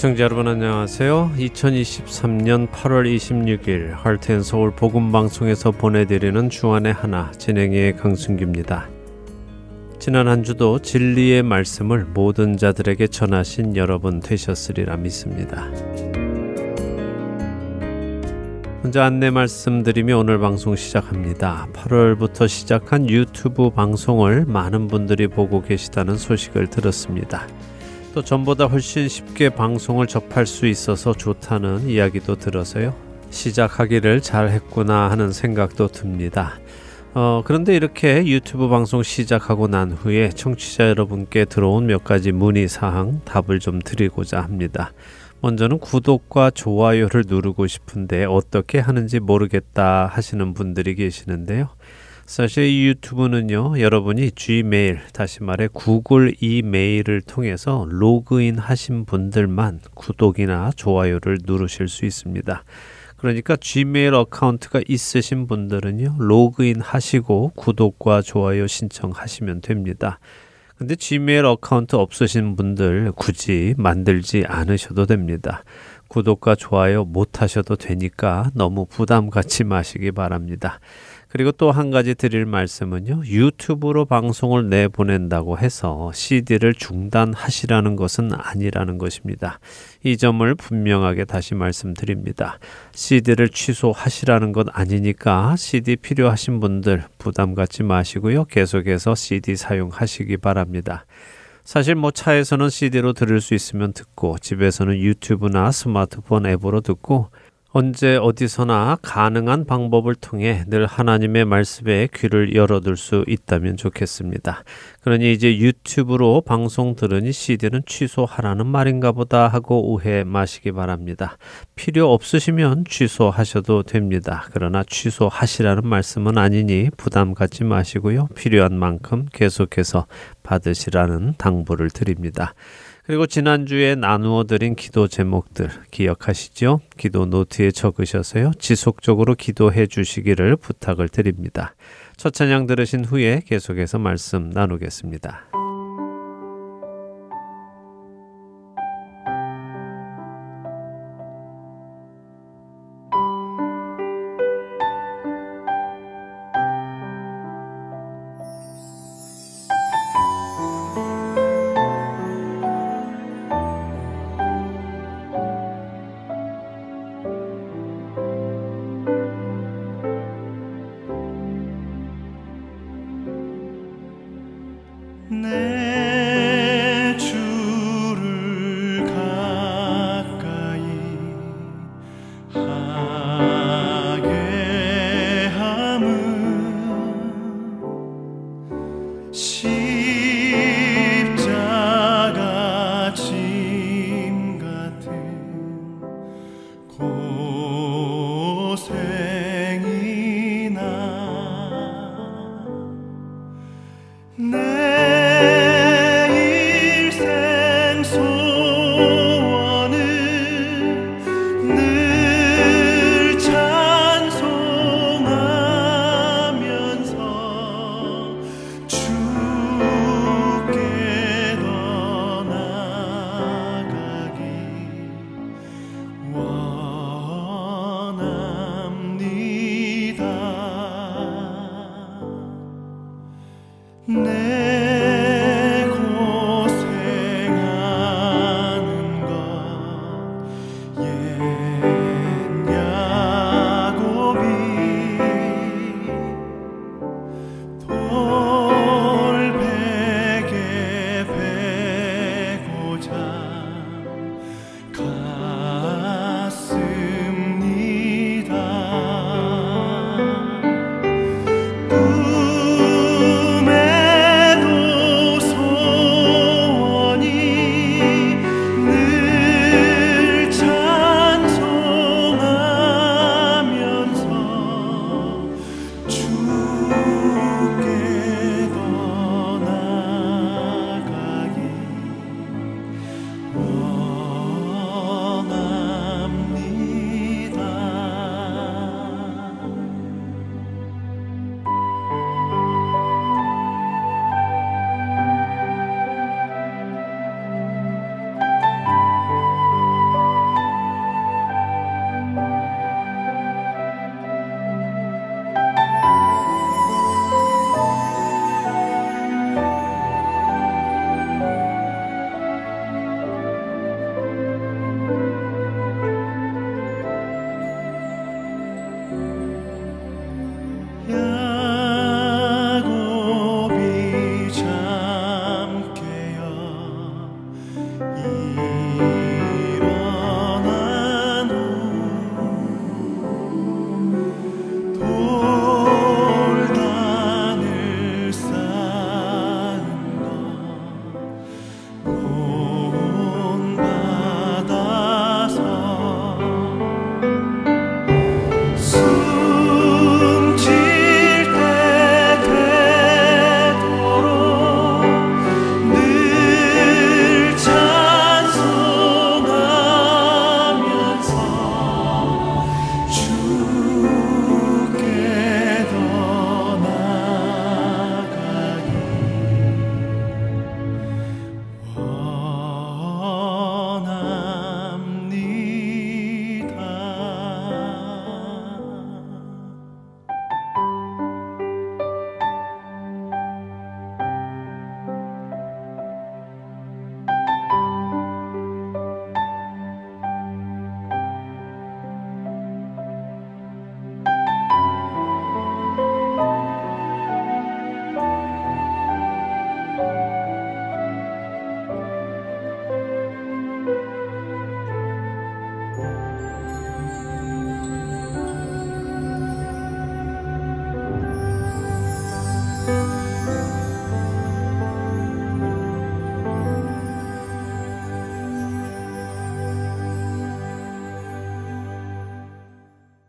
애청자 여러분 안녕하세요. 2023년 8월 26일 할텐서울 복음방송에서 보내드리는 주안의 하나 진행의 강순규입니다. 지난 한 주도 진리의 말씀을 모든 자들에게 전하신 여러분 되셨으리라 믿습니다. 먼저 안내 말씀드리며 오늘 방송 시작합니다. 8월부터 시작한 유튜브 방송을 많은 분들이 보고 계시다는 소식을 들었습니다. 또 전보다 훨씬 쉽게 방송을 접할 수 있어서 좋다는 이야기도 들어서요. 시작하기를 잘 했구나 하는 생각도 듭니다. 어, 그런데 이렇게 유튜브 방송 시작하고 난 후에 청취자 여러분께 들어온 몇 가지 문의 사항 답을 좀 드리고자 합니다. 먼저는 구독과 좋아요를 누르고 싶은데 어떻게 하는지 모르겠다 하시는 분들이 계시는데요. 사실 이 유튜브는요, 여러분이 Gmail, 다시 말해 구글 이메일을 통해서 로그인 하신 분들만 구독이나 좋아요를 누르실 수 있습니다. 그러니까 Gmail account가 있으신 분들은요, 로그인 하시고 구독과 좋아요 신청하시면 됩니다. 근데 Gmail account 없으신 분들 굳이 만들지 않으셔도 됩니다. 구독과 좋아요 못 하셔도 되니까 너무 부담 갖지 마시기 바랍니다. 그리고 또 한 가지 드릴 말씀은요. 유튜브로 방송을 내보낸다고 해서 CD를 중단하시라는 것은 아니라는 것입니다. 이 점을 분명하게 다시 말씀드립니다. CD를 취소하시라는 것 아니니까 CD 필요하신 분들 부담 갖지 마시고요. 계속해서 CD 사용하시기 바랍니다. 사실 뭐 차에서는 CD로 들을 수 있으면 듣고 집에서는 유튜브나 스마트폰 앱으로 듣고 언제 어디서나 가능한 방법을 통해 늘 하나님의 말씀에 귀를 열어둘 수 있다면 좋겠습니다. 그러니 이제 유튜브로 방송 들으니 CD는 취소하라는 말인가 보다 하고 오해 마시기 바랍니다. 필요 없으시면 취소하셔도 됩니다. 그러나 취소하시라는 말씀은 아니니 부담 갖지 마시고요. 필요한 만큼 계속해서 받으시라는 당부를 드립니다. 그리고 지난주에 나누어 드린 기도 제목들 기억하시죠? 기도 노트에 적으셔서요. 지속적으로 기도해 주시기를 부탁을 드립니다. 첫 찬양 들으신 후에 계속해서 말씀 나누겠습니다. 夜。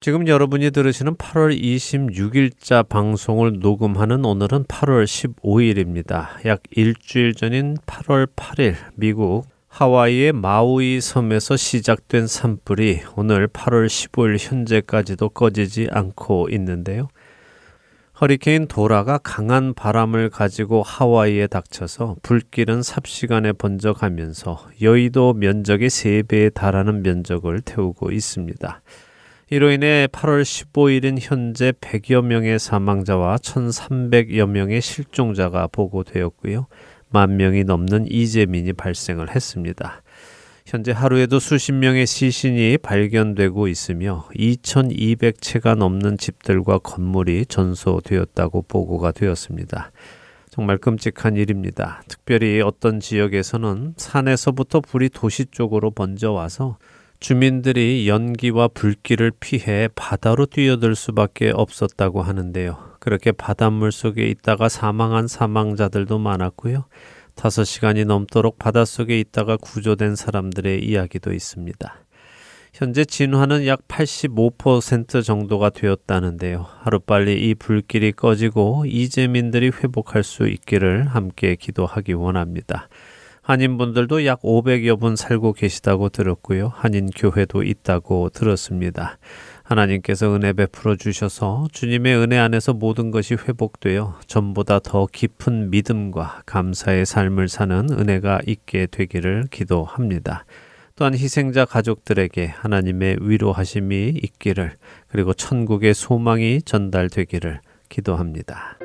지금 여러분이 들으시는 8월 26일자 방송을 녹음하는 오늘은 8월 15일입니다. 약 일주일 전인 8월 8일 미국 하와이의 마우이 섬에서 시작된 산불이 오늘 8월 15일 현재까지도 꺼지지 않고 있는데요. 허리케인 도라가 강한 바람을 가지고 하와이에 닥쳐서 불길은 삽시간에 번져가면서 여의도 면적의 3배에 달하는 면적을 태우고 있습니다. 이로 인해 8월 15일은 현재 100여 명의 사망자와 1,300여 명의 실종자가 보고되었고요. 만 명이 넘는 이재민이 발생을 했습니다. 현재 하루에도 수십 명의 시신이 발견되고 있으며 2,200채가 넘는 집들과 건물이 전소되었다고 보고가 되었습니다. 정말 끔찍한 일입니다. 특별히 어떤 지역에서는 산에서부터 불이 도시 쪽으로 번져와서 주민들이 연기와 불길을 피해 바다로 뛰어들 수밖에 없었다고 하는데요. 그렇게 바닷물 속에 있다가 사망한 사망자들도 많았고요. 다섯 시간이 넘도록 바닷속에 있다가 구조된 사람들의 이야기도 있습니다. 현재 진화는 약 85% 정도가 되었다는데요. 하루빨리 이 불길이 꺼지고 이재민들이 회복할 수 있기를 함께 기도하기 원합니다. 한인분들도 약 500여 분 살고 계시다고 들었고요. 한인 교회도 있다고 들었습니다. 하나님께서 은혜 베풀어 주셔서 주님의 은혜 안에서 모든 것이 회복되어 전보다 더 깊은 믿음과 감사의 삶을 사는 은혜가 있게 되기를 기도합니다. 또한 희생자 가족들에게 하나님의 위로하심이 있기를 그리고 천국의 소망이 전달되기를 기도합니다.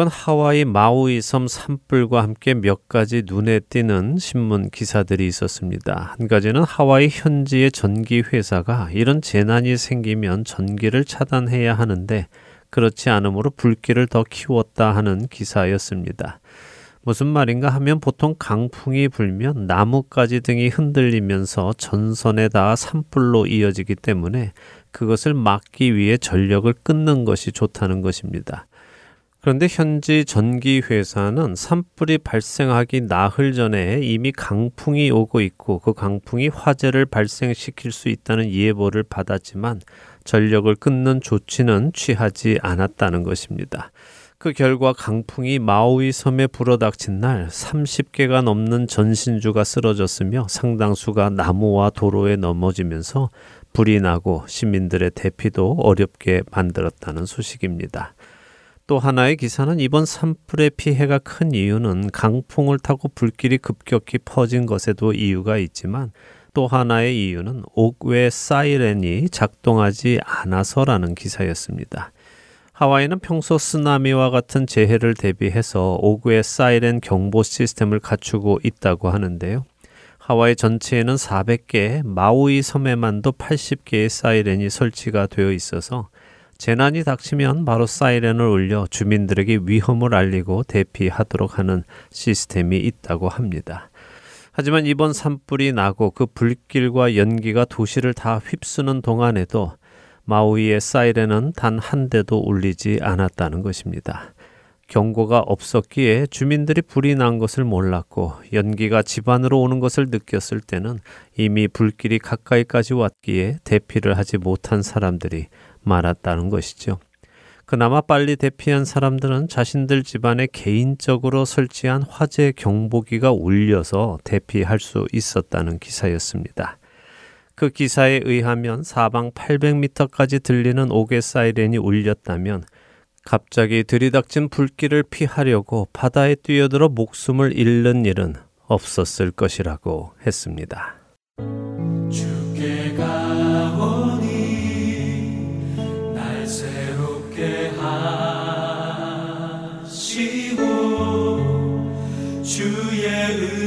이번 하와이 마우이 섬 산불과 함께 몇 가지 눈에 띄는 신문 기사들이 있었습니다. 한 가지는 하와이 현지의 전기 회사가 이런 재난이 생기면 전기를 차단해야 하는데 그렇지 않으므로 불길을 더 키웠다 하는 기사였습니다. 무슨 말인가 하면 보통 강풍이 불면 나뭇가지 등이 흔들리면서 전선에 닿아 산불로 이어지기 때문에 그것을 막기 위해 전력을 끊는 것이 좋다는 것입니다. 그런데 현지 전기 회사는 산불이 발생하기 나흘 전에 이미 강풍이 오고 있고 그 강풍이 화재를 발생시킬 수 있다는 예보를 받았지만 전력을 끊는 조치는 취하지 않았다는 것입니다. 그 결과 강풍이 마우이 섬에 불어닥친 날 30개가 넘는 전신주가 쓰러졌으며 상당수가 나무와 도로에 넘어지면서 불이 나고 시민들의 대피도 어렵게 만들었다는 소식입니다. 또 하나의 기사는 이번 산불의 피해가 큰 이유는 강풍을 타고 불길이 급격히 퍼진 것에도 이유가 있지만 또 하나의 이유는 옥외 사이렌이 작동하지 않아서라는 기사였습니다. 하와이는 평소 쓰나미와 같은 재해를 대비해서 옥외 사이렌 경보 시스템을 갖추고 있다고 하는데요. 하와이 전체에는 400개, 마우이 섬에만도 80개의 사이렌이 설치가 되어 있어서 재난이 닥치면 바로 사이렌을 울려 주민들에게 위험을 알리고 대피하도록 하는 시스템이 있다고 합니다. 하지만 이번 산불이 나고 그 불길과 연기가 도시를 다 휩쓰는 동안에도 마우이의 사이렌은 단 한 대도 울리지 않았다는 것입니다. 경고가 없었기에 주민들이 불이 난 것을 몰랐고 연기가 집안으로 오는 것을 느꼈을 때는 이미 불길이 가까이까지 왔기에 대피를 하지 못한 사람들이 많았다는 것이죠. 그나마 빨리 대피한 사람들은 자신들 집안에 개인적으로 설치한 화재 경보기가 울려서 대피할 수 있었다는 기사였습니다. 그 기사에 의하면 사방 800m까지 들리는 옥외 사이렌이 울렸다면 갑자기 들이닥친 불길을 피하려고 바다에 뛰어들어 목숨을 잃는 일은 없었을 것이라고 했습니다. 여러분 主耶稣。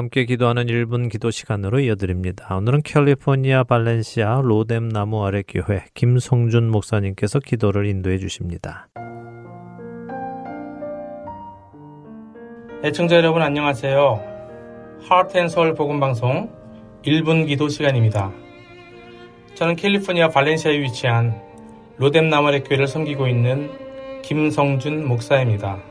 함께 기도하는 1분 기도 시간으로 이어드립니다. 오늘은 캘리포니아 발렌시아 로뎀 나무 아래 교회 김성준 목사님께서 기도를 인도해 주십니다. 애청자 여러분 안녕하세요. 하트앤서울 복음방송 1분 기도 시간입니다. 저는 캘리포니아 발렌시아에 위치한 로뎀 나무 아래 교회를 섬기고 있는 김성준 목사입니다.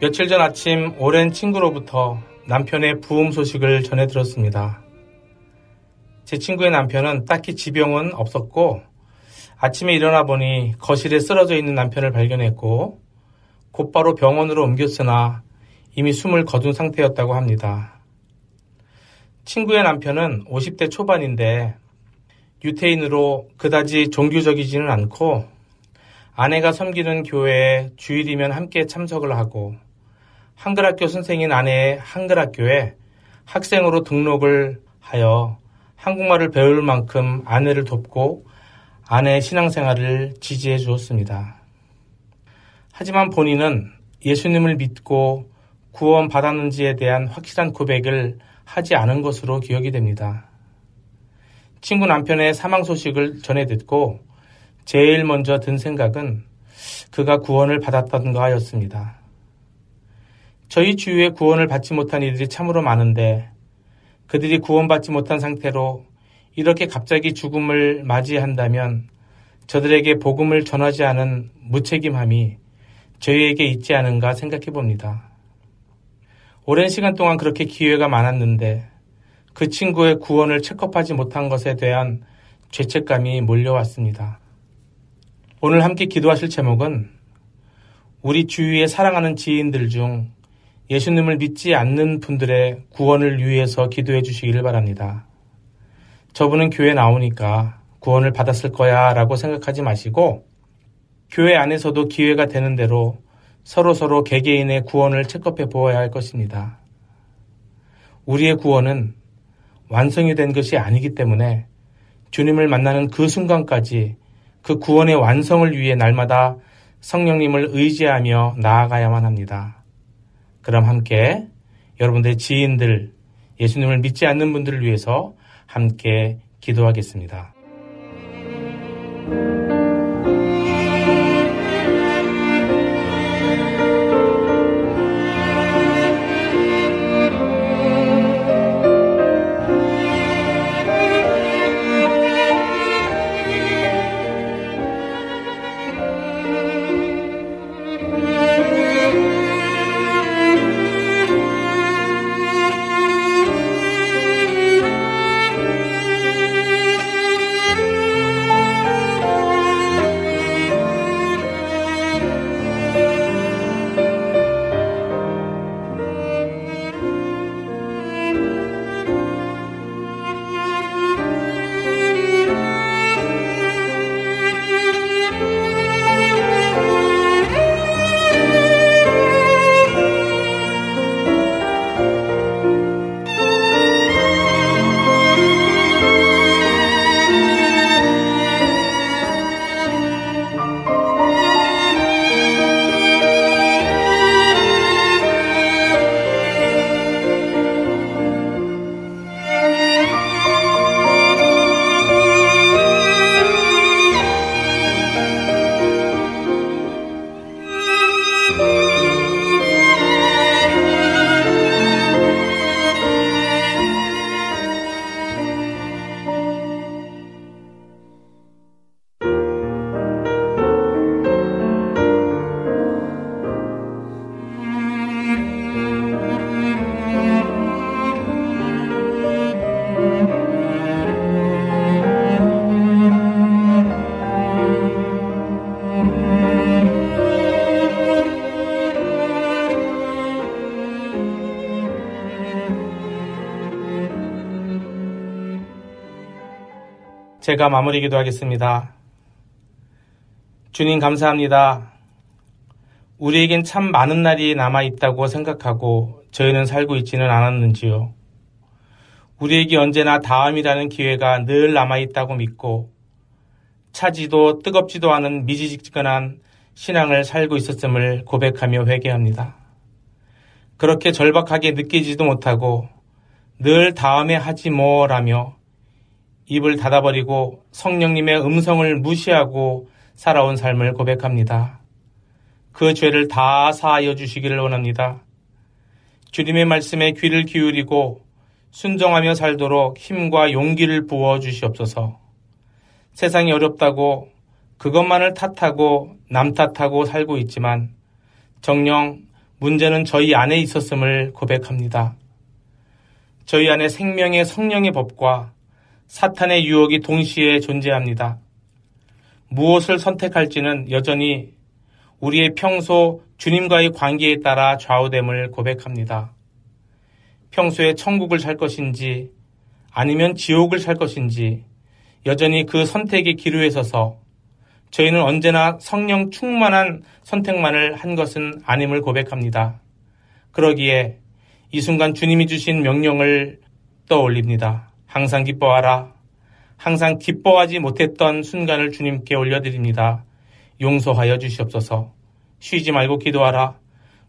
며칠 전 아침 오랜 친구로부터 남편의 부음 소식을 전해 들었습니다. 제 친구의 남편은 딱히 지병은 없었고 아침에 일어나 보니 거실에 쓰러져 있는 남편을 발견했고 곧바로 병원으로 옮겼으나 이미 숨을 거둔 상태였다고 합니다. 친구의 남편은 50대 초반인데 유태인으로 그다지 종교적이지는 않고 아내가 섬기는 교회에 주일이면 함께 참석을 하고 한글학교 선생인 아내의 한글학교에 학생으로 등록을 하여 한국말을 배울 만큼 아내를 돕고 아내의 신앙생활을 지지해 주었습니다. 하지만 본인은 예수님을 믿고 구원 받았는지에 대한 확실한 고백을 하지 않은 것으로 기억이 됩니다. 친구 남편의 사망 소식을 전해 듣고 제일 먼저 든 생각은 그가 구원을 받았던가 하였습니다. 저희 주위에 구원을 받지 못한 이들이 참으로 많은데 그들이 구원받지 못한 상태로 이렇게 갑자기 죽음을 맞이한다면 저들에게 복음을 전하지 않은 무책임함이 저희에게 있지 않은가 생각해 봅니다. 오랜 시간 동안 그렇게 기회가 많았는데 그 친구의 구원을 체크업하지 못한 것에 대한 죄책감이 몰려왔습니다. 오늘 함께 기도하실 제목은 우리 주위에 사랑하는 지인들 중 예수님을 믿지 않는 분들의 구원을 위해서 기도해 주시기를 바랍니다. 저분은 교회 나오니까 구원을 받았을 거야 라고 생각하지 마시고 교회 안에서도 기회가 되는 대로 서로 서로 개개인의 구원을 체크해 보아야 할 것입니다. 우리의 구원은 완성이 된 것이 아니기 때문에 주님을 만나는 그 순간까지 그 구원의 완성을 위해 날마다 성령님을 의지하며 나아가야만 합니다. 그럼 함께 여러분들의 지인들, 예수님을 믿지 않는 분들을 위해서 함께 기도하겠습니다. 제가 마무리 기도하겠습니다. 주님 감사합니다. 우리에겐 참 많은 날이 남아 있다고 생각하고 저희는 살고 있지는 않았는지요. 우리에게 언제나 다음이라는 기회가 늘 남아 있다고 믿고 차지도 뜨겁지도 않은 미지직근한 신앙을 살고 있었음을 고백하며 회개합니다. 그렇게 절박하게 느끼지도 못하고 늘 다음에 하지 뭐라며 입을 닫아버리고 성령님의 음성을 무시하고 살아온 삶을 고백합니다. 그 죄를 다 사하여 주시기를 원합니다. 주님의 말씀에 귀를 기울이고 순종하며 살도록 힘과 용기를 부어 주시옵소서. 세상이 어렵다고 그것만을 탓하고 남 탓하고 살고 있지만 정령 문제는 저희 안에 있었음을 고백합니다. 저희 안에 생명의 성령의 법과 사탄의 유혹이 동시에 존재합니다. 무엇을 선택할지는 여전히 우리의 평소 주님과의 관계에 따라 좌우됨을 고백합니다. 평소에 천국을 살 것인지 아니면 지옥을 살 것인지 여전히 그 선택의 기로에 서서 저희는 언제나 성령 충만한 선택만을 한 것은 아님을 고백합니다. 그러기에 이 순간 주님이 주신 명령을 떠올립니다. 항상 기뻐하라. 항상 기뻐하지 못했던 순간을 주님께 올려드립니다. 용서하여 주시옵소서. 쉬지 말고 기도하라.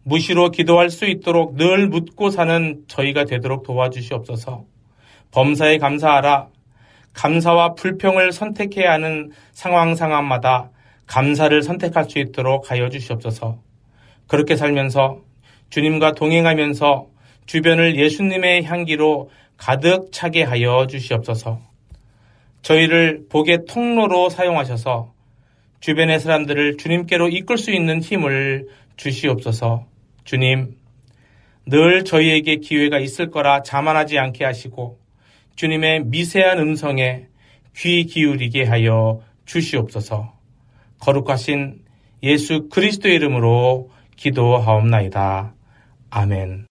무시로 기도할 수 있도록 늘 묻고 사는 저희가 되도록 도와주시옵소서. 범사에 감사하라. 감사와 불평을 선택해야 하는 상황 상황마다 감사를 선택할 수 있도록 하여 주시옵소서. 그렇게 살면서 주님과 동행하면서 주변을 예수님의 향기로 가득 차게 하여 주시옵소서. 저희를 복의 통로로 사용하셔서 주변의 사람들을 주님께로 이끌 수 있는 힘을 주시옵소서. 주님, 늘 저희에게 기회가 있을 거라 자만하지 않게 하시고 주님의 미세한 음성에 귀 기울이게 하여 주시옵소서. 거룩하신 예수 그리스도의 이름으로 기도하옵나이다. 아멘.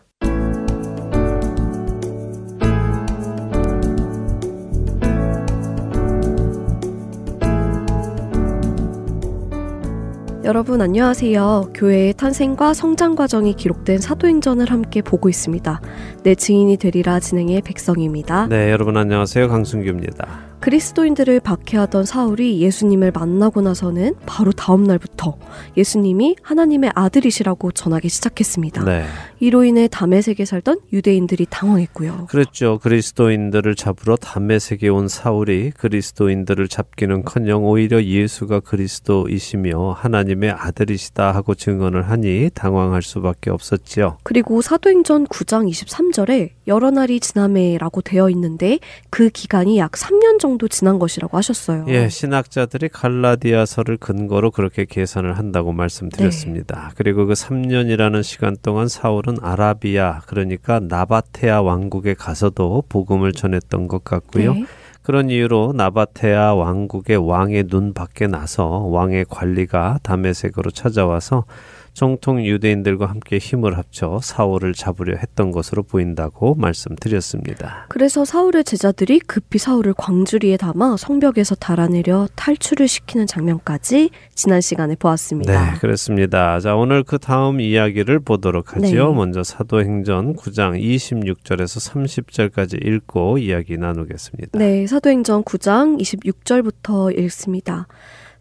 여러분 안녕하세요. 교회의 탄생과 성장 과정이 기록된 사도행전을 함께 보고 있습니다. 내 증인이 되리라 진행의 백성입니다. 네, 여러분 안녕하세요. 강순규입니다. 그리스도인들을 박해하던 사울이 예수님을 만나고 나서는 바로 다음 날부터 예수님이 하나님의 아들이시라고 전하기 시작했습니다. 네. 이로 인해 담에색에 살던 유대인들이 당황했고요. 그렇죠. 그리스도인들을 잡으러 담메색에 온 사울이 그리스도인들을 잡기는커녕 오히려 예수가 그리스도이시며 하나님의 아들이시다 하고 증언을 하니 당황할 수밖에 없었지요. 그리고 사도행전 9장 23절에 여러 날이 지남에라고 되어 있는데 그 기간이 약 3년 정도 지난 것이라고 하셨어요. 예, 신학자들이 갈라디아서를 근거로 그렇게 계산을 한다고 말씀드렸습니다. 네. 그리고 그 3년이라는 시간 동안 사울은 아라비아 그러니까 나바테아 왕국에 가서도 복음을 전했던 것 같고요. 네. 그런 이유로 나바테아 왕국의 왕의 눈 밖에 나서 왕의 관리가 다메섹으로 찾아와서 정통 유대인들과 함께 힘을 합쳐 사울을 잡으려 했던 것으로 보인다고 말씀드렸습니다. 그래서 사울의 제자들이 급히 사울을 광주리에 담아 성벽에서 달아내려 탈출을 시키는 장면까지 지난 시간에 보았습니다. 네, 그렇습니다. 자, 오늘 그 다음 이야기를 보도록 하지요. 네. 먼저 사도행전 9장 26절에서 30절까지 읽고 이야기 나누겠습니다. 네, 사도행전 9장 26절부터 읽습니다.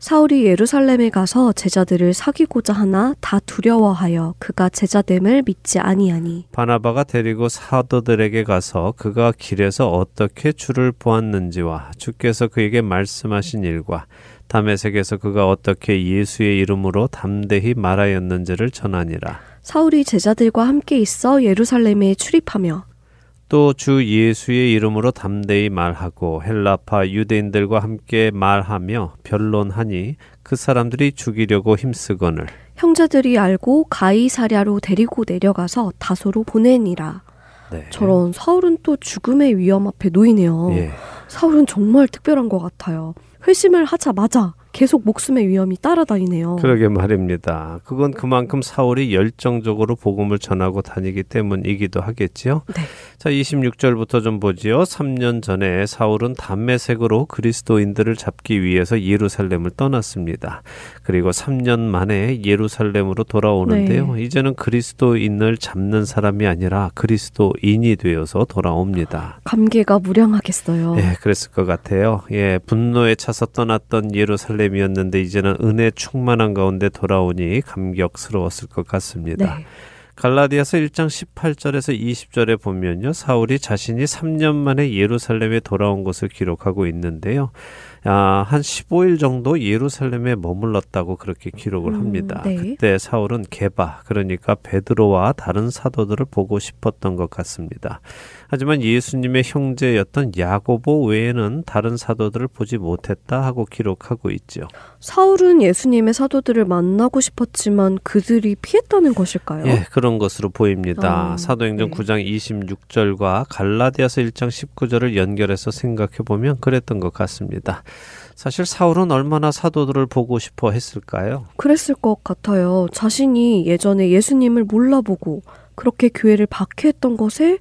사울이 예루살렘에 가서 제자들을 사귀고자 하나 다 두려워하여 그가 제자됨을 믿지 아니하니 바나바가 데리고 사도들에게 가서 그가 길에서 어떻게 주를 보았는지와 주께서 그에게 말씀하신 일과 담에색에서 그가 어떻게 예수의 이름으로 담대히 말하였는지를 전하니라. 사울이 제자들과 함께 있어 예루살렘에 출입하며 또 주 예수의 이름으로 담대히 말하고 헬라파 유대인들과 함께 말하며 변론하니 그 사람들이 죽이려고 힘쓰거늘 형제들이 알고 가이사랴로 데리고 내려가서 다소로 보내니라. 네. 저런 사울은 또 죽음의 위험 앞에 놓이네요. 예. 사울은 정말 특별한 것 같아요. 회심을 하자마자 계속 목숨의 위험이 따라다니네요. 그러게 말입니다. 그건 그만큼 사울이 열정적으로 복음을 전하고 다니기 때문이기도 하겠지요. 네. 자, 26절부터 좀 보지요. 3년 전에 사울은 담메색으로 그리스도인들을 잡기 위해서 예루살렘을 떠났습니다. 그리고 3년 만에 예루살렘으로 돌아오는데요. 네. 이제는 그리스도인을 잡는 사람이 아니라 그리스도인이 되어서 돌아옵니다. 감개가 무량하겠어요. 예, 그랬을 것 같아요. 예, 분노에 차서 떠났던 예루살렘 이었는데 이제는 은혜 충만한 가운데 돌아오니 감격스러웠을 것 같습니다. 네. 갈라디아서 1장 18절에서 20절에 보면요. 사울이 자신이 3년 만에 예루살렘에 돌아온 것을 기록하고 있는데요. 아, 한 15일 정도 예루살렘에 머물렀다고 그렇게 기록을 음, 합니다. 네. 그때 사울은 게바, 그러니까 베드로와 다른 사도들을 보고 싶었던 것 같습니다. 하지만 예수님의 형제였던 야고보 외에는 다른 사도들을 보지 못했다 하고 기록하고 있죠. 사울은 예수님의 사도들을 만나고 싶었지만 그들이 피했다는 것일까요? 예, 그런 것으로 보입니다. 아, 사도행전 네. 9장 26절과 갈라디아서 1장 19절을 연결해서 생각해 보면 그랬던 것 같습니다. 사실 사울은 얼마나 사도들을 보고 싶어 했을까요? 그랬을 것 같아요. 자신이 예전에 예수님을 몰라보고 그렇게 교회를 박해했던 것에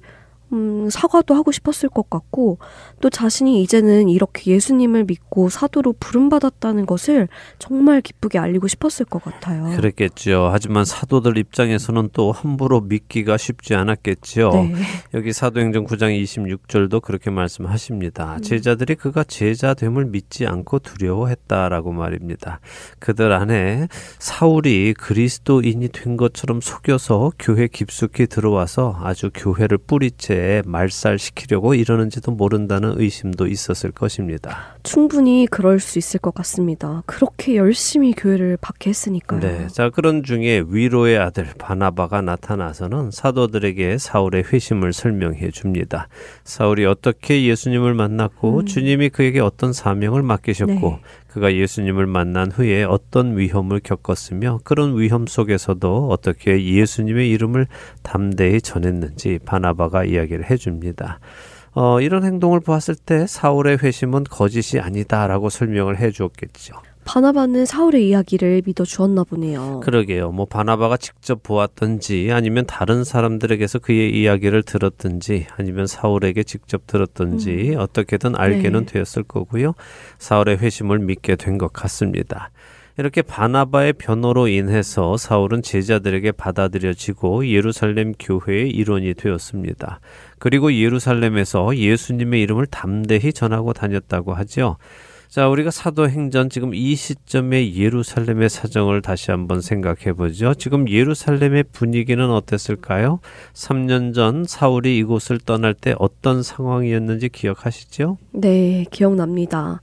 음, 사과도 하고 싶었을 것 같고 또 자신이 이제는 이렇게 예수님을 믿고 사도로 부름받았다는 것을 정말 기쁘게 알리고 싶었을 것 같아요. 그랬겠죠. 하지만 사도들 입장에서는 또 함부로 믿기가 쉽지 않았겠죠. 네. 여기 사도행전 9장 26절도 그렇게 말씀하십니다. 음. 제자들이 그가 제자됨을 믿지 않고 두려워했다라고 말입니다. 그들 안에 사울이 그리스도인이 된 것처럼 속여서 교회 깊숙이 들어와서 아주 교회를 뿌리채 말살시키려고 이러는지도 모른다는 의심도 있었을 것입니다. 충분히 그럴 수 있을 것 같습니다. 그렇게 열심히 교회를 박해했으니까요. 네. 자, 그런 중에 위로의 아들 바나바가 나타나서는 사도들에게 사울의 회심을 설명해 줍니다. 사울이 어떻게 예수님을 만났고 음. 주님이 그에게 어떤 사명을 맡기셨고 네. 그가 예수님을 만난 후에 어떤 위험을 겪었으며 그런 위험 속에서도 어떻게 예수님의 이름을 담대히 전했는지 바나바가 이야기를 해 줍니다. 어, 이런 행동을 보았을 때 사울의 회심은 거짓이 아니다라고 설명을 해 주었겠죠. 바나바는 사울의 이야기를 믿어 주었나 보네요. 그러게요. 뭐 바나바가 직접 보았던지 아니면 다른 사람들에게서 그의 이야기를 들었든지 아니면 사울에게 직접 들었든지 어떻게든 알게는 네. 되었을 거고요. 사울의 회심을 믿게 된 것 같습니다. 이렇게 바나바의 변호로 인해서 사울은 제자들에게 받아들여지고 예루살렘 교회의 일원이 되었습니다. 그리고 예루살렘에서 예수님의 이름을 담대히 전하고 다녔다고 하죠. 자, 우리가 사도행전 지금 이 시점에 예루살렘의 사정을 다시 한번 생각해 보죠. 지금 예루살렘의 분위기는 어땠을까요? 3년 전 사울이 이곳을 떠날 때 어떤 상황이었는지 기억하시죠? 네, 기억납니다.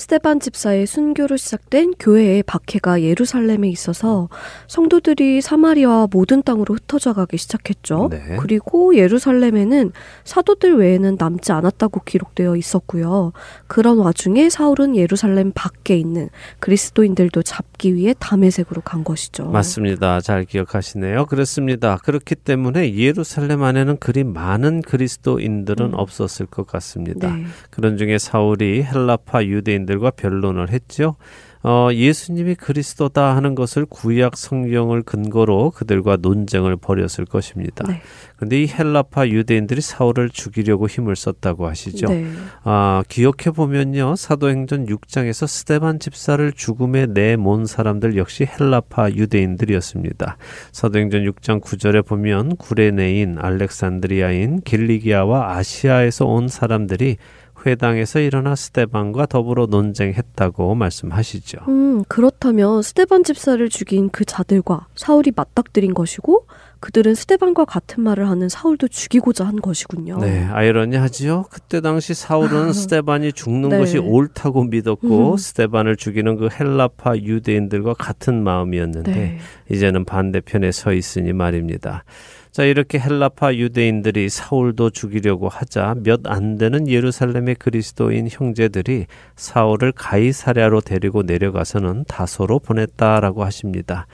스테반 집사의 순교로 시작된 교회의 박해가 예루살렘에 있어서 성도들이 사마리아와 모든 땅으로 흩어져 가기 시작했죠. 네. 그리고 예루살렘에는 사도들 외에는 남지 않았다고 기록되어 있었고요. 그런 와중에 사울은 예루살렘 밖에 있는 그리스도인들도 잡기 위해 담에색으로 간 것이죠. 맞습니다. 잘 기억하시네요. 그렇습니다. 그렇기 때문에 예루살렘 안에는 그리 많은 그리스도인들은 음. 없었을 것 같습니다. 네. 그런 중에 사울이 헬라파 유대인 들과 변론을 했죠. 어, 예수님이 그리스도다 하는 것을 구약 성경을 근거로 그들과 논쟁을 벌였을 것입니다. 네. 그런데 이 헬라파 유대인들이 사울을 죽이려고 힘을 썼다고 하시죠. 네. 아, 기억해 보면요. 사도행전 6장에서 스데반 집사를 죽음에 내몬 사람들 역시 헬라파 유대인들이었습니다. 사도행전 6장 9절에 보면 구레네인, 알렉산드리아인, 길리기아와 아시아에서 온 사람들이 회당에서 일어나 스데반과 더불어 논쟁했다고 말씀하시죠. 음, 그렇다면 스테반 집사를 죽인 그 자들과 사울이 맞닥뜨린 것이고 그들은 스테반과 같은 말을 하는 사울도 죽이고자 한 것이군요. 네, 아이러니하지요. 그때 당시 사울은 스테반이 죽는 네. 것이 옳다고 믿었고 음. 스테반을 죽이는 그 헬라파 유대인들과 같은 마음이었는데 네. 이제는 반대편에 서 있으니 말입니다. 자, 이렇게 헬라파 유대인들이 사울도 죽이려고 하자 몇 안 되는 예루살렘의 그리스도인 형제들이 사울을 가이사랴로 데리고 내려가서는 다소로 보냈다라고 하십니다.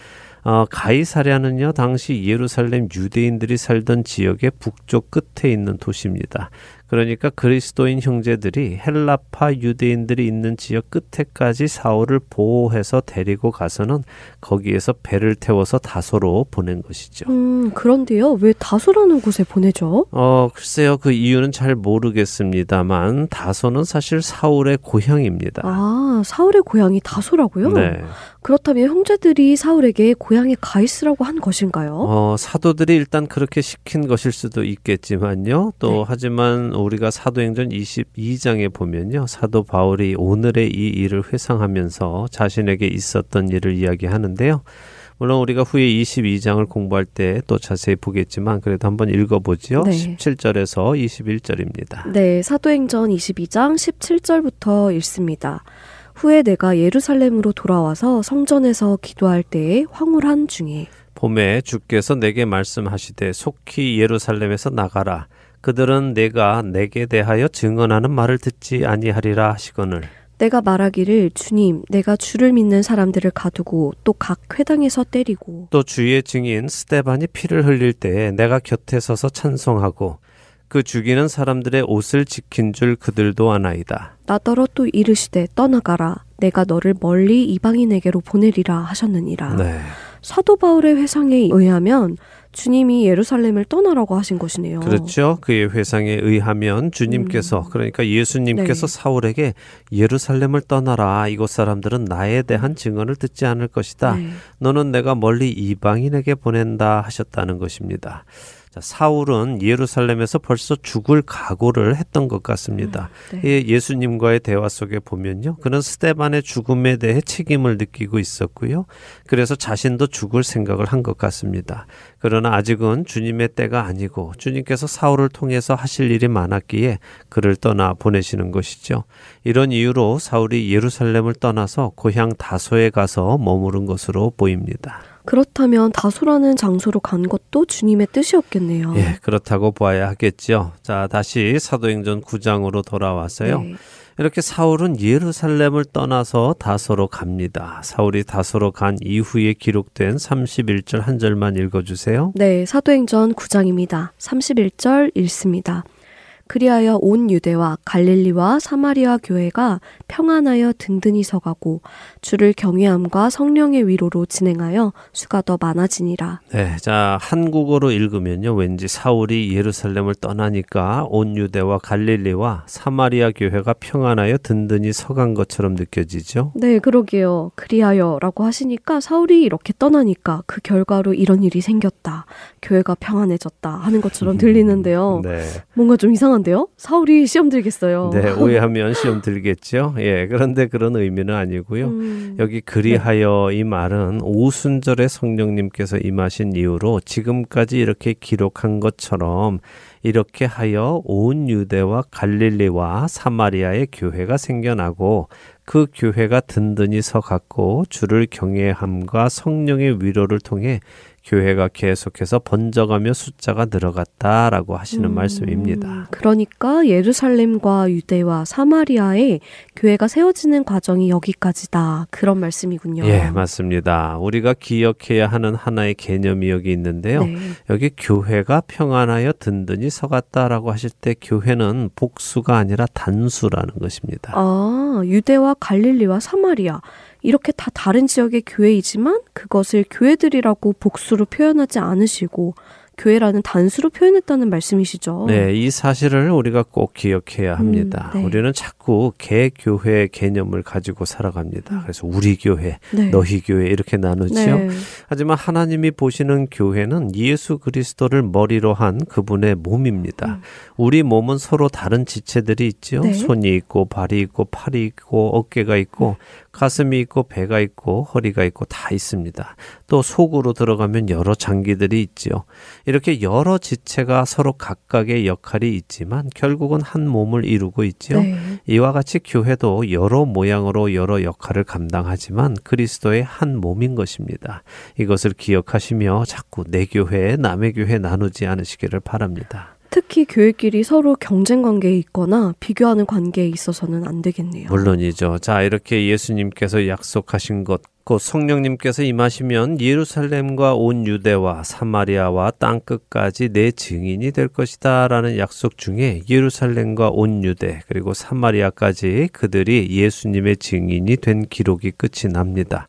어, 가이사랴는요, 당시 예루살렘 유대인들이 살던 지역의 북쪽 끝에 있는 도시입니다. 그러니까 그리스도인 형제들이 헬라파 유대인들이 있는 지역 끝에까지 사울을 보호해서 데리고 가서는 거기에서 배를 태워서 다소로 보낸 것이죠. 음, 그런데요. 왜 다소라는 곳에 보내죠? 어, 글쎄요. 그 이유는 잘 모르겠습니다만 다소는 사실 사울의 고향입니다. 아, 사울의 고향이 다소라고요? 네. 그렇다면 형제들이 사울에게 고향에 가 있으라고 한 것인가요? 어, 사도들이 일단 그렇게 시킨 것일 수도 있겠지만요. 또 네. 하지만 우리가 사도행전 22장에 보면요. 사도 바울이 오늘의 이 일을 회상하면서 자신에게 있었던 일을 이야기하는데요. 물론 우리가 후에 22장을 공부할 때 또 자세히 보겠지만 그래도 한번 읽어보지요. 네. 17절에서 21절입니다. 네, 사도행전 22장 17절부터 읽습니다. 후에 내가 예루살렘으로 돌아와서 성전에서 기도할 때에 황홀한 중에 봄에 주께서 내게 말씀하시되 속히 예루살렘에서 나가라. 그들은 내가 내게 대하여 증언하는 말을 듣지 아니하리라 하시거늘. 내가 말하기를 주님, 내가 주를 믿는 사람들을 가두고 또 각 회당에서 때리고 또 주의 증인 스테반이 피를 흘릴 때 내가 곁에 서서 찬송하고 그 죽이는 사람들의 옷을 지킨 줄 그들도 아나이다. 나더러 또 이르시되 떠나가라. 내가 너를 멀리 이방인에게로 보내리라 하셨느니라. 네. 사도 바울의 회상에 의하면 주님이 예루살렘을 떠나라고 하신 것이네요. 그렇죠. 그의 회상에 의하면 주님께서 음. 그러니까 예수님께서 네. 사울에게 예루살렘을 떠나라. 이곳 사람들은 나에 대한 증언을 듣지 않을 것이다. 네. 너는 내가 멀리 이방인에게 보낸다 하셨다는 것입니다. 자, 사울은 예루살렘에서 벌써 죽을 각오를 했던 것 같습니다. 네. 예, 예수님과의 대화 속에 보면요. 그는 스테반의 죽음에 대해 책임을 느끼고 있었고요. 그래서 자신도 죽을 생각을 한 것 같습니다. 그러나 아직은 주님의 때가 아니고 주님께서 사울을 통해서 하실 일이 많았기에 그를 떠나 보내시는 것이죠. 이런 이유로 사울이 예루살렘을 떠나서 고향 다소에 가서 머무른 것으로 보입니다. 그렇다면 다소라는 장소로 간 것도 주님의 뜻이었겠네요. 예, 그렇다고 봐야 하겠죠. 자, 다시 사도행전 9장으로 돌아와서요. 네. 이렇게 사울은 예루살렘을 떠나서 다소로 갑니다. 사울이 다소로 간 이후에 기록된 31절 한 절만 읽어주세요. 네, 사도행전 9장입니다. 31절 읽습니다. 그리하여 온 유대와 갈릴리와 사마리아 교회가 평안하여 든든히 서가고 주를 경외함과 성령의 위로로 진행하여 수가 더 많아지니라. 네, 자 한국어로 읽으면요, 왠지 사울이 예루살렘을 떠나니까 온 유대와 갈릴리와 사마리아 교회가 평안하여 든든히 서간 것처럼 느껴지죠. 네, 그러게요. 그리하여라고 하시니까 사울이 이렇게 떠나니까 그 결과로 이런 일이 생겼다. 교회가 평안해졌다 하는 것처럼 들리는데요. 네, 뭔가 좀 이상한 데요? 사울이 시험 들겠어요. 네 오해하면 시험 들겠죠. 예, 그런데 그런 의미는 아니고요. 음, 여기 그리하여 이 말은 오순절에 성령님께서 임하신 이후로 지금까지 이렇게 기록한 것처럼 이렇게 하여 온 유대와 갈릴리와 사마리아의 교회가 생겨나고 그 교회가 든든히 서갔고 주를 경외함과 성령의 위로를 통해 교회가 계속해서 번져가며 숫자가 늘어갔다라고 하시는 음, 말씀입니다. 그러니까 예루살렘과 유대와 사마리아에 교회가 세워지는 과정이 여기까지다. 그런 말씀이군요. 예, 맞습니다. 우리가 기억해야 하는 하나의 개념이 여기 있는데요. 네. 여기 교회가 평안하여 든든히 서갔다라고 하실 때 교회는 복수가 아니라 단수라는 것입니다. 아, 유대와 갈릴리와 사마리아. 이렇게 다 다른 지역의 교회이지만 그것을 교회들이라고 복수로 표현하지 않으시고 교회라는 단수로 표현했다는 말씀이시죠. 네, 이 사실을 우리가 꼭 기억해야 합니다. 음, 네. 우리는 자꾸 개교회 개념을 가지고 살아갑니다. 그래서 우리 교회, 네. 너희 교회 이렇게 나누지요. 네. 하지만 하나님이 보시는 교회는 예수 그리스도를 머리로 한 그분의 몸입니다. 우리 몸은 서로 다른 지체들이 있죠. 네. 손이 있고 발이 있고 팔이 있고 어깨가 있고 가슴이 있고 배가 있고 허리가 있고 다 있습니다. 또 속으로 들어가면 여러 장기들이 있지요. 이렇게 여러 지체가 서로 각각의 역할이 있지만 결국은 한 몸을 이루고 있지요. 네. 이와 같이 교회도 여러 모양으로 여러 역할을 감당하지만 그리스도의 한 몸인 것입니다. 이것을 기억하시며 자꾸 내 교회, 남의 교회 나누지 않으시기를 바랍니다. 특히 교회끼리 서로 경쟁 관계에 있거나 비교하는 관계에 있어서는 안 되겠네요. 물론이죠. 자, 이렇게 예수님께서 약속하신 것, 곧 성령님께서 임하시면 예루살렘과 온 유대와 사마리아와 땅 끝까지 내 증인이 될 것이다 라는 약속 중에 예루살렘과 온 유대 그리고 사마리아까지 그들이 예수님의 증인이 된 기록이 끝이 납니다.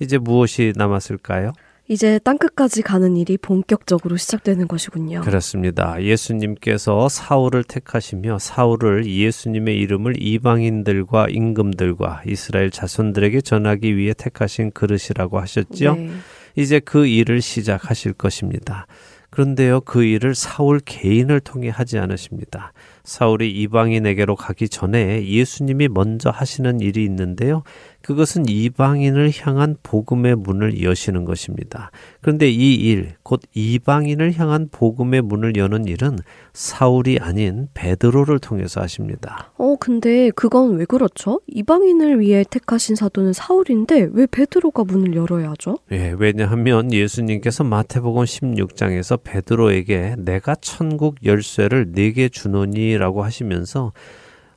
이제 무엇이 남았을까요? 이제 땅끝까지 가는 일이 본격적으로 시작되는 것이군요. 그렇습니다. 예수님께서 사울을 택하시며 사울을 예수님의 이름을 이방인들과 임금들과 이스라엘 자손들에게 전하기 위해 택하신 그릇이라고 하셨지요. 네. 이제 그 일을 시작하실 것입니다. 그런데요, 그 일을 사울 개인을 통해 하지 않으십니다. 사울이 이방인에게로 가기 전에 예수님이 먼저 하시는 일이 있는데요. 그것은 이방인을 향한 복음의 문을 여시는 것입니다. 그런데 이 일, 곧 이방인을 향한 복음의 문을 여는 일은 사울이 아닌 베드로를 통해서 하십니다. 어, 근데 그건 왜 그렇죠? 이방인을 위해 택하신 사도는 사울인데 왜 베드로가 문을 열어야 하죠? 예, 왜냐하면 예수님께서 마태복음 16장에서 베드로에게 내가 천국 열쇠를 네게 주노니 라고 하시면서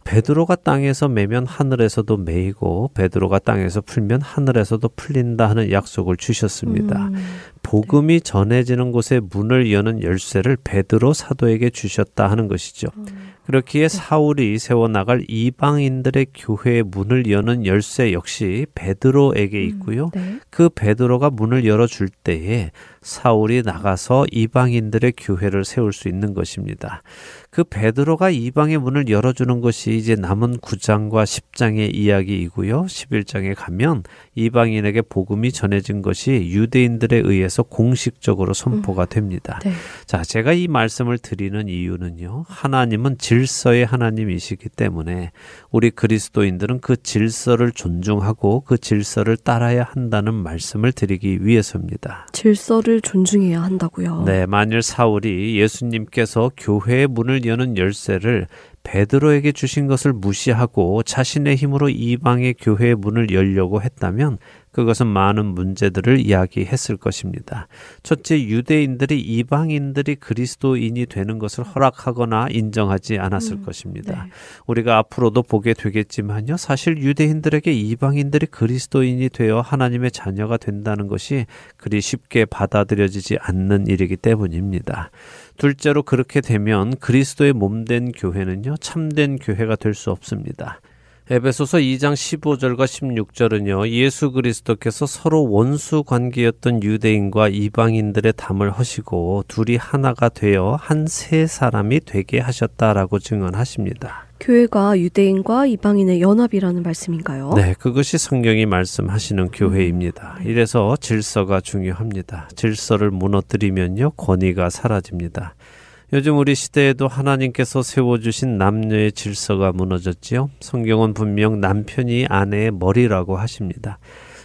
베드로가 땅에서 매면 하늘에서도 매이고 베드로가 땅에서 풀면 하늘에서도 풀린다 하는 약속을 주셨습니다. 음, 복음이 전해지는 곳에 문을 여는 열쇠를 베드로 사도에게 주셨다 하는 것이죠. 음. 그렇기에 사울이 세워나갈 이방인들의 교회의 문을 여는 열쇠 역시 베드로에게 있고요. 네. 그 베드로가 문을 열어줄 때에 사울이 나가서 이방인들의 교회를 세울 수 있는 것입니다. 그 베드로가 이방의 문을 열어주는 것이 이제 남은 9장과 10장의 이야기이고요. 11장에 가면 이방인에게 복음이 전해진 것이 유대인들에 의해서 공식적으로 선포가 됩니다. 네. 자, 제가 이 말씀을 드리는 이유는요. 하나님은 질서의 하나님이시기 때문에 우리 그리스도인들은 그 질서를 존중하고 그 질서를 따라야 한다는 말씀을 드리기 위해서입니다. 질서를 존중해야 한다고요. 네, 만일 사울이 예수님께서 교회의 문을 여는 열쇠를 베드로에게 주신 것을 무시하고 자신의 힘으로 이방의 교회의 문을 열려고 했다면 그것은 많은 문제들을 이야기했을 것입니다. 첫째, 유대인들이 이방인들이 그리스도인이 되는 것을 허락하거나 인정하지 않았을 음, 것입니다. 네. 우리가 앞으로도 보게 되겠지만요. 사실 유대인들에게 이방인들이 그리스도인이 되어 하나님의 자녀가 된다는 것이 그리 쉽게 받아들여지지 않는 일이기 때문입니다. 둘째로 그렇게 되면 그리스도의 몸 된 교회는요. 참된 교회가 될 수 없습니다. 에베소서 2장 15절과 16절은요. 예수 그리스도께서 서로 원수 관계였던 유대인과 이방인들의 담을 허시고 둘이 하나가 되어 한 세 사람이 되게 하셨다라고 증언하십니다. 교회가 유대인과 이방인의 연합이라는 말씀인가요? 네, 그것이 성경이 말씀하시는 교회입니다. 네. 이래서 질서가 중요합니다. 질서를 무너뜨리면요, 권위가 사라집니다. 요즘 우리 시대에도 하나님께서 세워주신 남녀의 질서가 무너졌지요. 성경은 분명 남편이 아내의 머리라고 하십니다.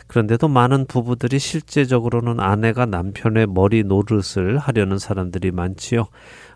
그런데도 많은 부부들이 실제적으로는 아내가 남편의 머리 노릇을 하려는 사람들이 많지요.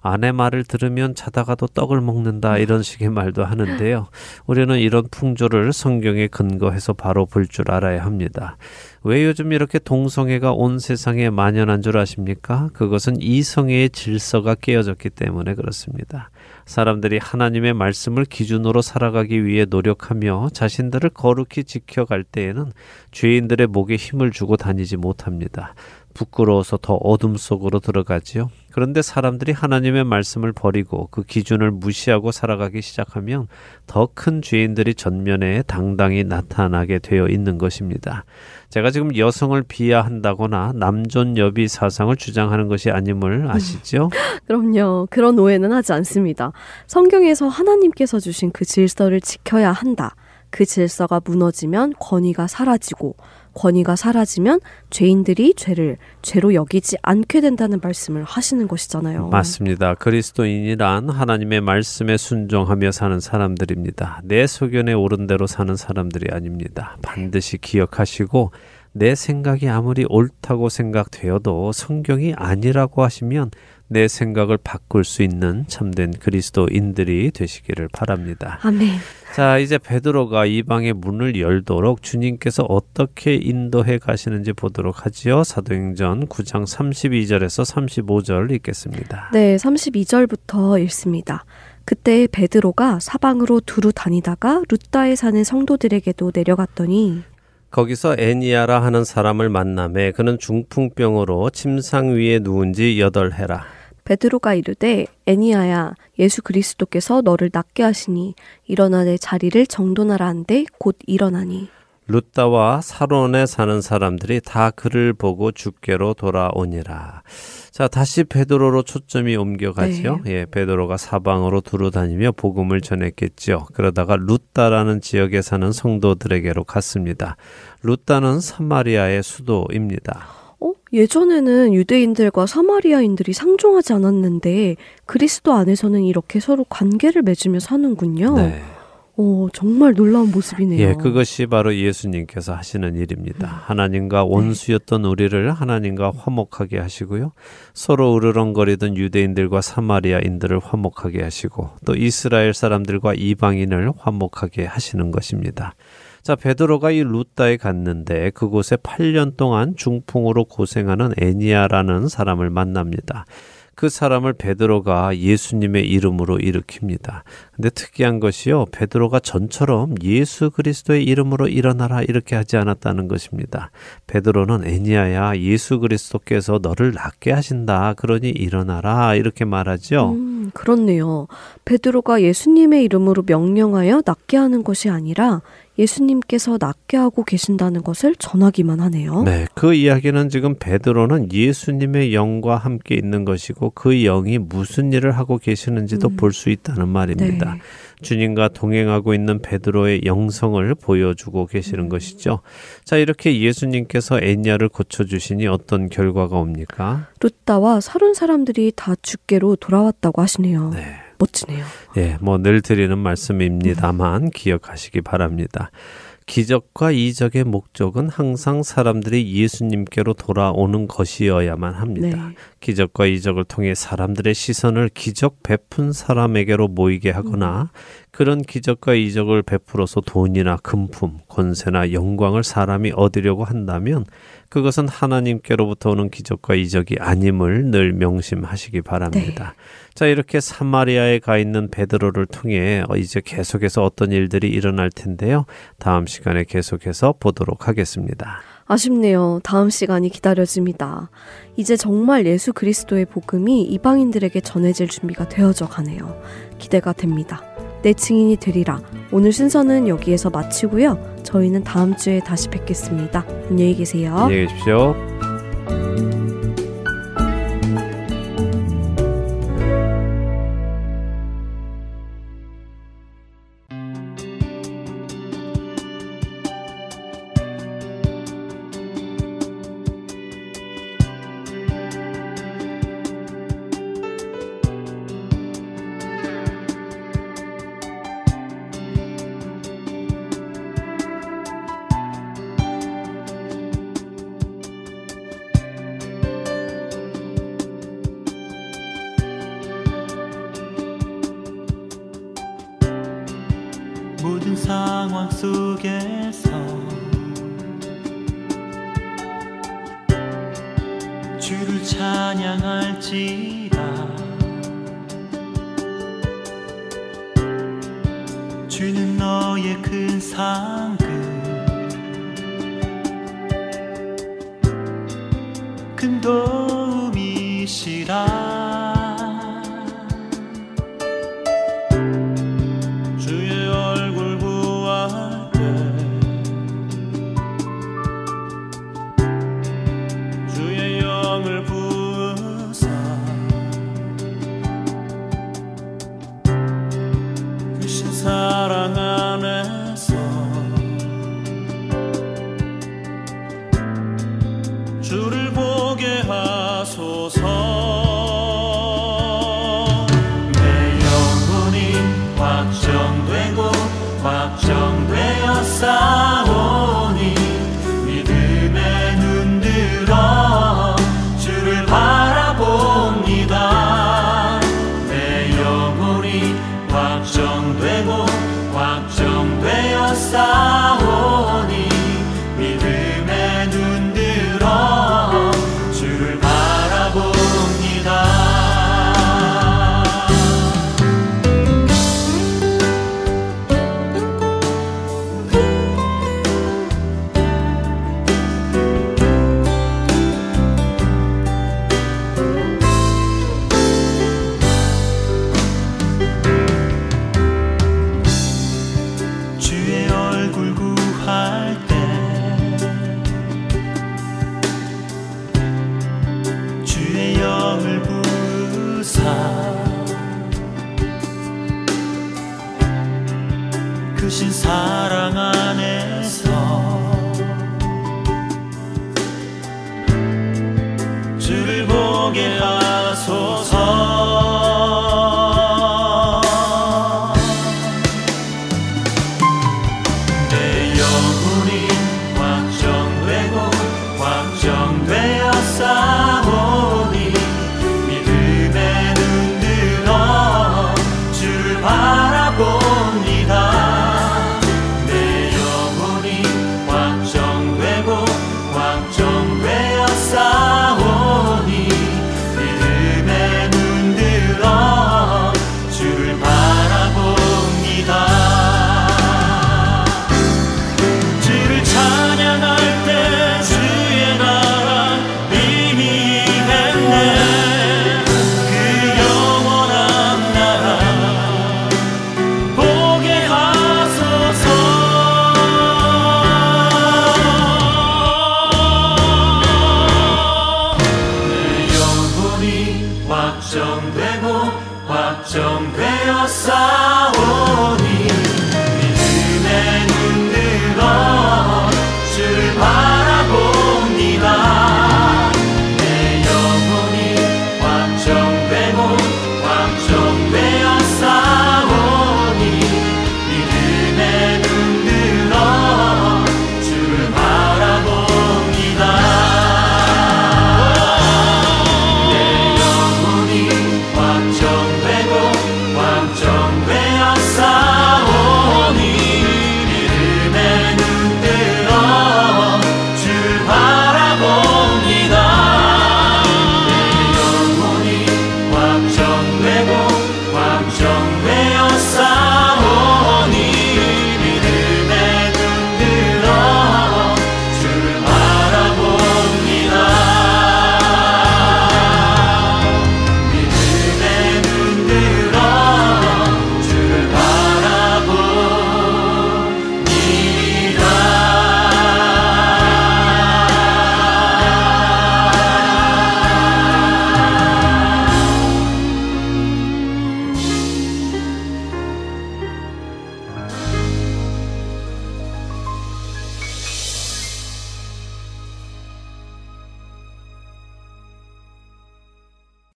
아내 말을 들으면 자다가도 떡을 먹는다 이런 식의 말도 하는데요. 우리는 이런 풍조를 성경에 근거해서 바로 볼 줄 알아야 합니다. 왜 요즘 이렇게 동성애가 온 세상에 만연한 줄 아십니까? 그것은 이성애의 질서가 깨어졌기 때문에 그렇습니다. 사람들이 하나님의 말씀을 기준으로 살아가기 위해 노력하며 자신들을 거룩히 지켜갈 때에는 죄인들의 목에 힘을 주고 다니지 못합니다. 부끄러워서 더 어둠 속으로 들어가지요. 그런데 사람들이 하나님의 말씀을 버리고 그 기준을 무시하고 살아가기 시작하면 더 큰 죄인들이 전면에 당당히 나타나게 되어 있는 것입니다. 제가 지금 여성을 비하한다거나 남존여비 사상을 주장하는 것이 아님을 아시죠? 그럼요. 그런 오해는 하지 않습니다. 성경에서 하나님께서 주신 그 질서를 지켜야 한다. 그 질서가 무너지면 권위가 사라지고 권위가 사라지면 죄인들이 죄를 죄로 여기지 않게 된다는 말씀을 하시는 것이잖아요. 맞습니다. 그리스도인이란 하나님의 말씀에 순종하며 사는 사람들입니다. 내 소견에 옳은 대로 사는 사람들이 아닙니다. 반드시 기억하시고 내 생각이 아무리 옳다고 생각되어도 성경이 아니라고 하시면 내 생각을 바꿀 수 있는 참된 그리스도인들이 되시기를 바랍니다. 아멘. 자, 이제 베드로가 이방의 문을 열도록 주님께서 어떻게 인도해 가시는지 보도록 하지요. 사도행전 9장 32절에서 35절 읽겠습니다. 네, 32절부터 읽습니다. 그때 베드로가 사방으로 두루 다니다가 루따에 사는 성도들에게도 내려갔더니 거기서 애니아라 하는 사람을 만남에 그는 중풍병으로 침상 위에 누운 지 여덟 해라. 베드로가 이르되 애니아야 예수 그리스도께서 너를 낫게 하시니 일어나 내 자리를 정돈하라 한데 곧 일어나니 루따와 사론에 사는 사람들이 다 그를 보고 주께로 돌아오니라. 자, 다시 베드로로 초점이 옮겨가지요. 예, 베드로가 사방으로 두루 다니며 복음을 전했겠죠. 그러다가 루따라는 지역에 사는 성도들에게로 갔습니다. 루따는 사마리아의 수도입니다. 어? 예전에는 유대인들과 사마리아인들이 상종하지 않았는데 그리스도 안에서는 이렇게 서로 관계를 맺으며 사는군요. 네. 어, 정말 놀라운 모습이네요. 예, 그것이 바로 예수님께서 하시는 일입니다. 하나님과 원수였던 우리를 하나님과 화목하게 하시고요. 서로 으르렁거리던 유대인들과 사마리아인들을 화목하게 하시고 또 이스라엘 사람들과 이방인을 화목하게 하시는 것입니다. 자, 베드로가 이 루따에 갔는데 그곳에 8년 동안 중풍으로 고생하는 애니아라는 사람을 만납니다. 그 사람을 베드로가 예수님의 이름으로 일으킵니다. 근데 특이한 것이요. 베드로가 전처럼 예수 그리스도의 이름으로 일어나라 이렇게 하지 않았다는 것입니다. 베드로는 애니아야 예수 그리스도께서 너를 낫게 하신다. 그러니 일어나라 이렇게 말하죠. 음, 그렇네요. 베드로가 예수님의 이름으로 명령하여 낫게 하는 것이 아니라 예수님께서 낫게 하고 계신다는 것을 전하기만 하네요. 네, 그 이야기는 지금 베드로는 예수님의 영과 함께 있는 것이고 그 영이 무슨 일을 하고 계시는지도 음. 볼수 있다는 말입니다. 네. 주님과 동행하고 있는 베드로의 영성을 보여주고 계시는 음. 것이죠. 자, 이렇게 예수님께서 애니아를 고쳐 주시니 어떤 결과가 옵니까? 루따와 서른 사람들이 다 주께로 돌아왔다고 하시네요. 네. 멋지네요. 예, 뭐 늘 드리는 말씀입니다만 기억하시기 바랍니다. 기적과 이적의 목적은 항상 사람들이 예수님께로 돌아오는 것이어야만 합니다. 네. 기적과 이적을 통해 사람들의 시선을 기적 베푼 사람에게로 모이게 하거나 그런 기적과 이적을 베풀어서 돈이나 금품, 권세나 영광을 사람이 얻으려고 한다면 그것은 하나님께로부터 오는 기적과 이적이 아님을 늘 명심하시기 바랍니다. 자, 이렇게 사마리아에 가 있는 베드로를 통해 어, 이제 계속해서 어떤 일들이 일어날 텐데요. 다음 시간에 계속해서 보도록 하겠습니다. 아쉽네요. 다음 시간이 기다려집니다. 이제 정말 예수 그리스도의 복음이 이방인들에게 전해질 준비가 되어져 가네요. 기대가 됩니다. 내 증인이 되리라. 오늘 순서는 여기에서 마치고요. 저희는 다음 주에 다시 뵙겠습니다. 안녕히 계세요. 안녕히 계십시오. 찬양할지라. 주는 너의 큰 상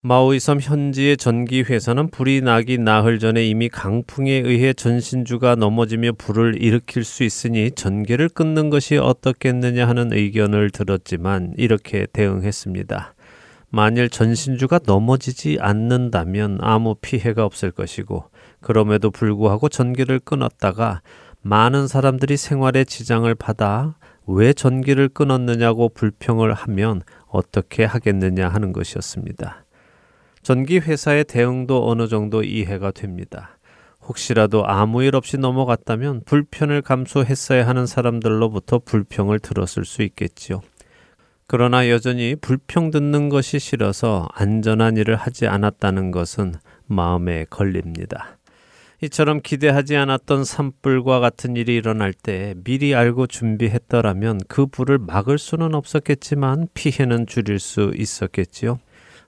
마오이섬 현지의 전기 회사는 불이 나기 나흘 전에 이미 강풍에 의해 전신주가 넘어지며 불을 일으킬 수 있으니 전기를 끊는 것이 어떻겠느냐 하는 의견을 들었지만 이렇게 대응했습니다. 만일 전신주가 넘어지지 않는다면 아무 피해가 없을 것이고 그럼에도 불구하고 전기를 끊었다가 많은 사람들이 생활에 지장을 받아 왜 전기를 끊었느냐고 불평을 하면 어떻게 하겠느냐 하는 것이었습니다. 전기 회사의 대응도 어느 정도 이해가 됩니다. 혹시라도 아무 일 없이 넘어갔다면 불편을 감수했어야 하는 사람들로부터 불평을 들었을 수 있겠지요. 그러나 여전히 불평 듣는 것이 싫어서 안전한 일을 하지 않았다는 것은 마음에 걸립니다. 이처럼 기대하지 않았던 산불과 같은 일이 일어날 때 미리 알고 준비했더라면 그 불을 막을 수는 없었겠지만 피해는 줄일 수 있었겠지요.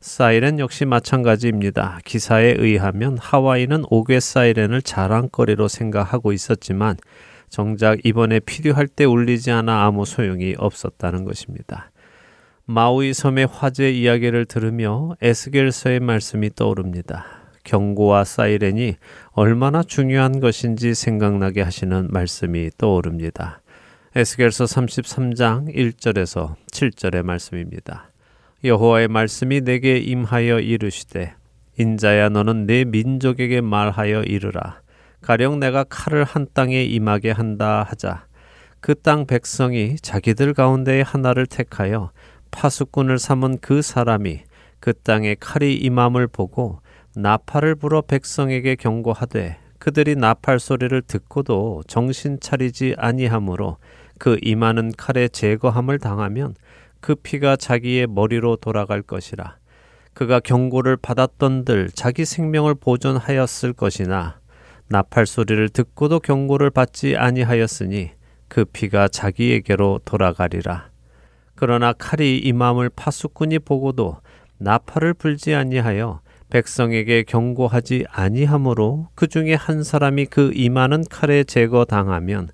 사이렌 역시 마찬가지입니다. 기사에 의하면 하와이는 옥외 사이렌을 자랑거리로 생각하고 있었지만 정작 이번에 필요할 때 울리지 않아 아무 소용이 없었다는 것입니다. 마우이 섬의 화재 이야기를 들으며 에스겔서의 말씀이 떠오릅니다. 경고와 사이렌이 얼마나 중요한 것인지 생각나게 하시는 말씀이 떠오릅니다. 에스겔서 33장 1절에서 7절의 말씀입니다. 여호와의 말씀이 내게 임하여 이르시되 인자야 너는 내 민족에게 말하여 이르라. 가령 내가 칼을 한 땅에 임하게 한다 하자. 그 땅 백성이 자기들 가운데에 하나를 택하여 파수꾼을 삼은 그 사람이 그 땅에 칼이 임함을 보고 나팔을 불어 백성에게 경고하되 그들이 나팔 소리를 듣고도 정신 차리지 아니하므로 그 임하는 칼의 제거함을 당하면 그 피가 자기의 머리로 돌아갈 것이라. 그가 경고를 받았던들 자기 생명을 보존하였을 것이나 나팔 소리를 듣고도 경고를 받지 아니하였으니 그 피가 자기에게로 돌아가리라. 그러나 칼이 임함을 파수꾼이 보고도 나팔을 불지 아니하여 백성에게 경고하지 아니하므로 그 중에 한 사람이 그 임하는 칼에 제거당하면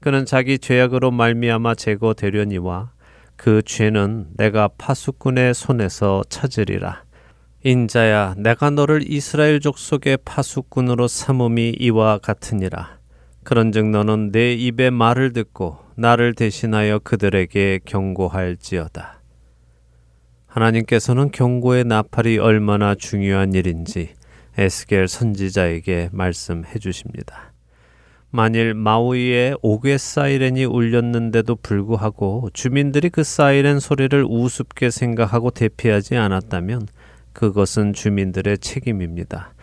그는 자기 죄악으로 말미암아 제거되려니와 그 죄는 내가 파수꾼의 손에서 찾으리라. 인자야, 내가 너를 이스라엘 족속의 파수꾼으로 삼음이 이와 같으니라. 그런즉 너는 내 입의 말을 듣고 나를 대신하여 그들에게 경고할지어다. 하나님께서는 경고의 나팔이 얼마나 중요한 일인지 에스겔 선지자에게 말씀해 주십니다. 만일 마우이에 옥외 사이렌이 울렸는데도 불구하고 주민들이 그 사이렌 소리를 우습게 생각하고 대피하지 않았다면 그것은 주민들의 책임입니다.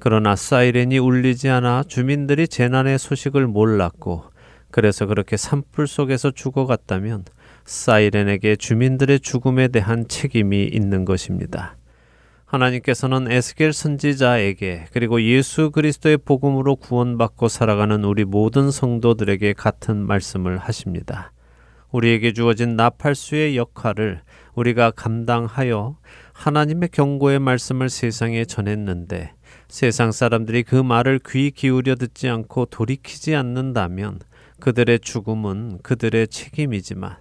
그러나 사이렌이 울리지 않아 주민들이 재난의 소식을 몰랐고 그래서 그렇게 산불 속에서 죽어갔다면 사이렌에게 주민들의 죽음에 대한 책임이 있는 것입니다. 하나님께서는 에스겔 선지자에게 그리고 예수 그리스도의 복음으로 구원받고 살아가는 우리 모든 성도들에게 같은 말씀을 하십니다. 우리에게 주어진 나팔수의 역할을 우리가 감당하여 하나님의 경고의 말씀을 세상에 전했는데 세상 사람들이 그 말을 귀 기울여 듣지 않고 돌이키지 않는다면 그들의 죽음은 그들의 책임이지만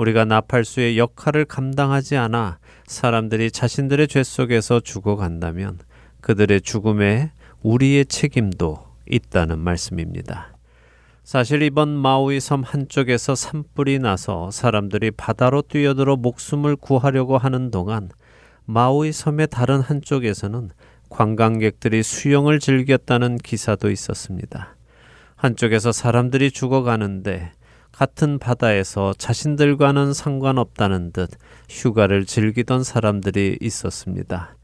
우리가 나팔수의 역할을 감당하지 않아 사람들이 자신들의 죄 속에서 죽어간다면 그들의 죽음에 우리의 책임도 있다는 말씀입니다. 사실 이번 마우이 섬 한쪽에서 산불이 나서 사람들이 바다로 뛰어들어 목숨을 구하려고 하는 동안 마우이 섬의 다른 한쪽에서는 관광객들이 수영을 즐겼다는 기사도 있었습니다. 한쪽에서 사람들이 죽어가는데 같은 바다에서 자신들과는 상관없다는 듯 휴가를 즐기던 사람들이 있었습니다.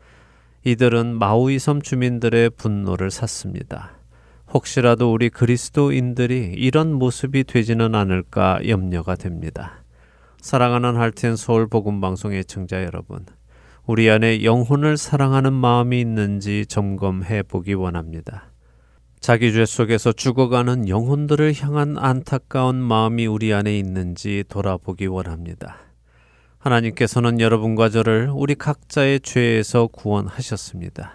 이들은 마우이 섬 주민들의 분노를 샀습니다. 혹시라도 우리 그리스도인들이 이런 모습이 되지는 않을까 염려가 됩니다. 사랑하는 할텐 서울 복음 방송의 청자 여러분, 우리 안에 영혼을 사랑하는 마음이 있는지 점검해 보기 원합니다. 자기 죄 속에서 죽어가는 영혼들을 향한 안타까운 마음이 우리 안에 있는지 돌아보기 원합니다. 하나님께서는 여러분과 저를 우리 각자의 죄에서 구원하셨습니다.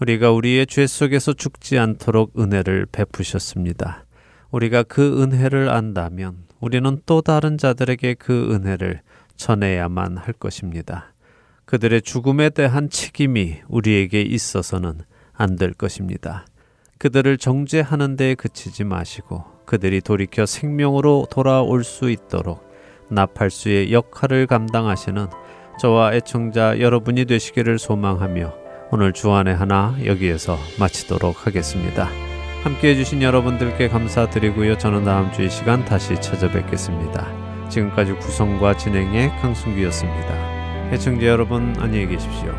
우리가 우리의 죄 속에서 죽지 않도록 은혜를 베푸셨습니다. 우리가 그 은혜를 안다면 우리는 또 다른 자들에게 그 은혜를 전해야만 할 것입니다. 그들의 죽음에 대한 책임이 우리에게 있어서는 안 될 것입니다. 그들을 정죄하는 데 그치지 마시고 그들이 돌이켜 생명으로 돌아올 수 있도록 나팔수의 역할을 감당하시는 저와 애청자 여러분이 되시기를 소망하며 오늘 주안의 하나 여기에서 마치도록 하겠습니다. 함께 해주신 여러분들께 감사드리고요. 저는 다음 주이 시간 다시 찾아뵙겠습니다. 지금까지 구성과 진행의 강순기였습니다. 애청자 여러분 안녕히 계십시오.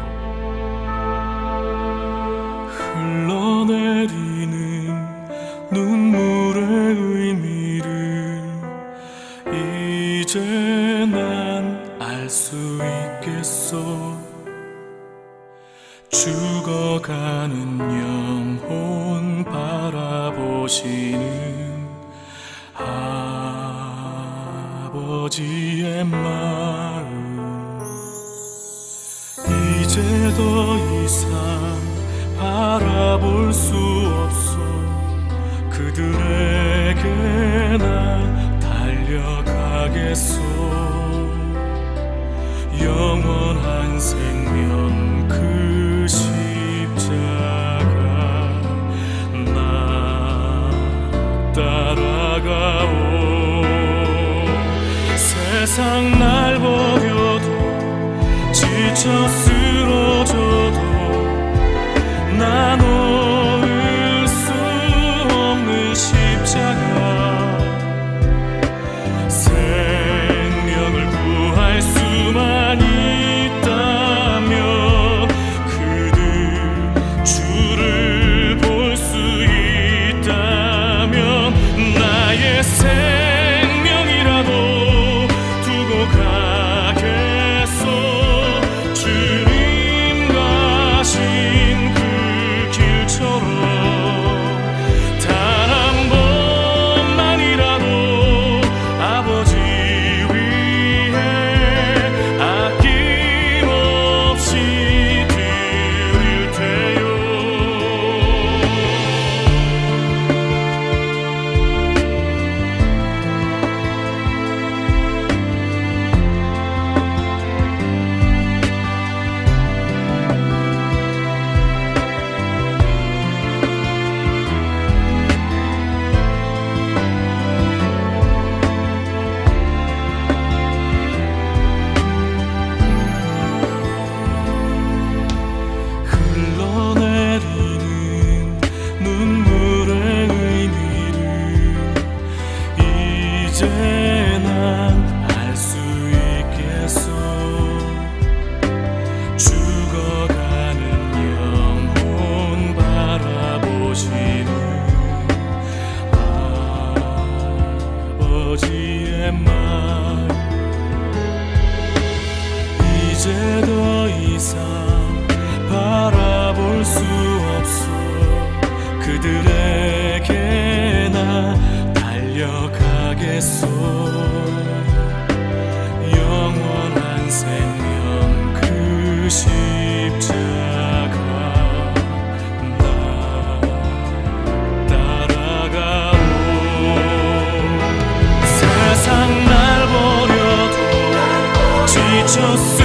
흘러내리는 눈물의 의미를 이제 난 알 수 있겠어 죽어가는 영혼 바라보시는 아버지의 마음. 이제 더 이상 바라볼 수 없어 그들에게 나 달려가겠소. 영원한 생명 그 no céu.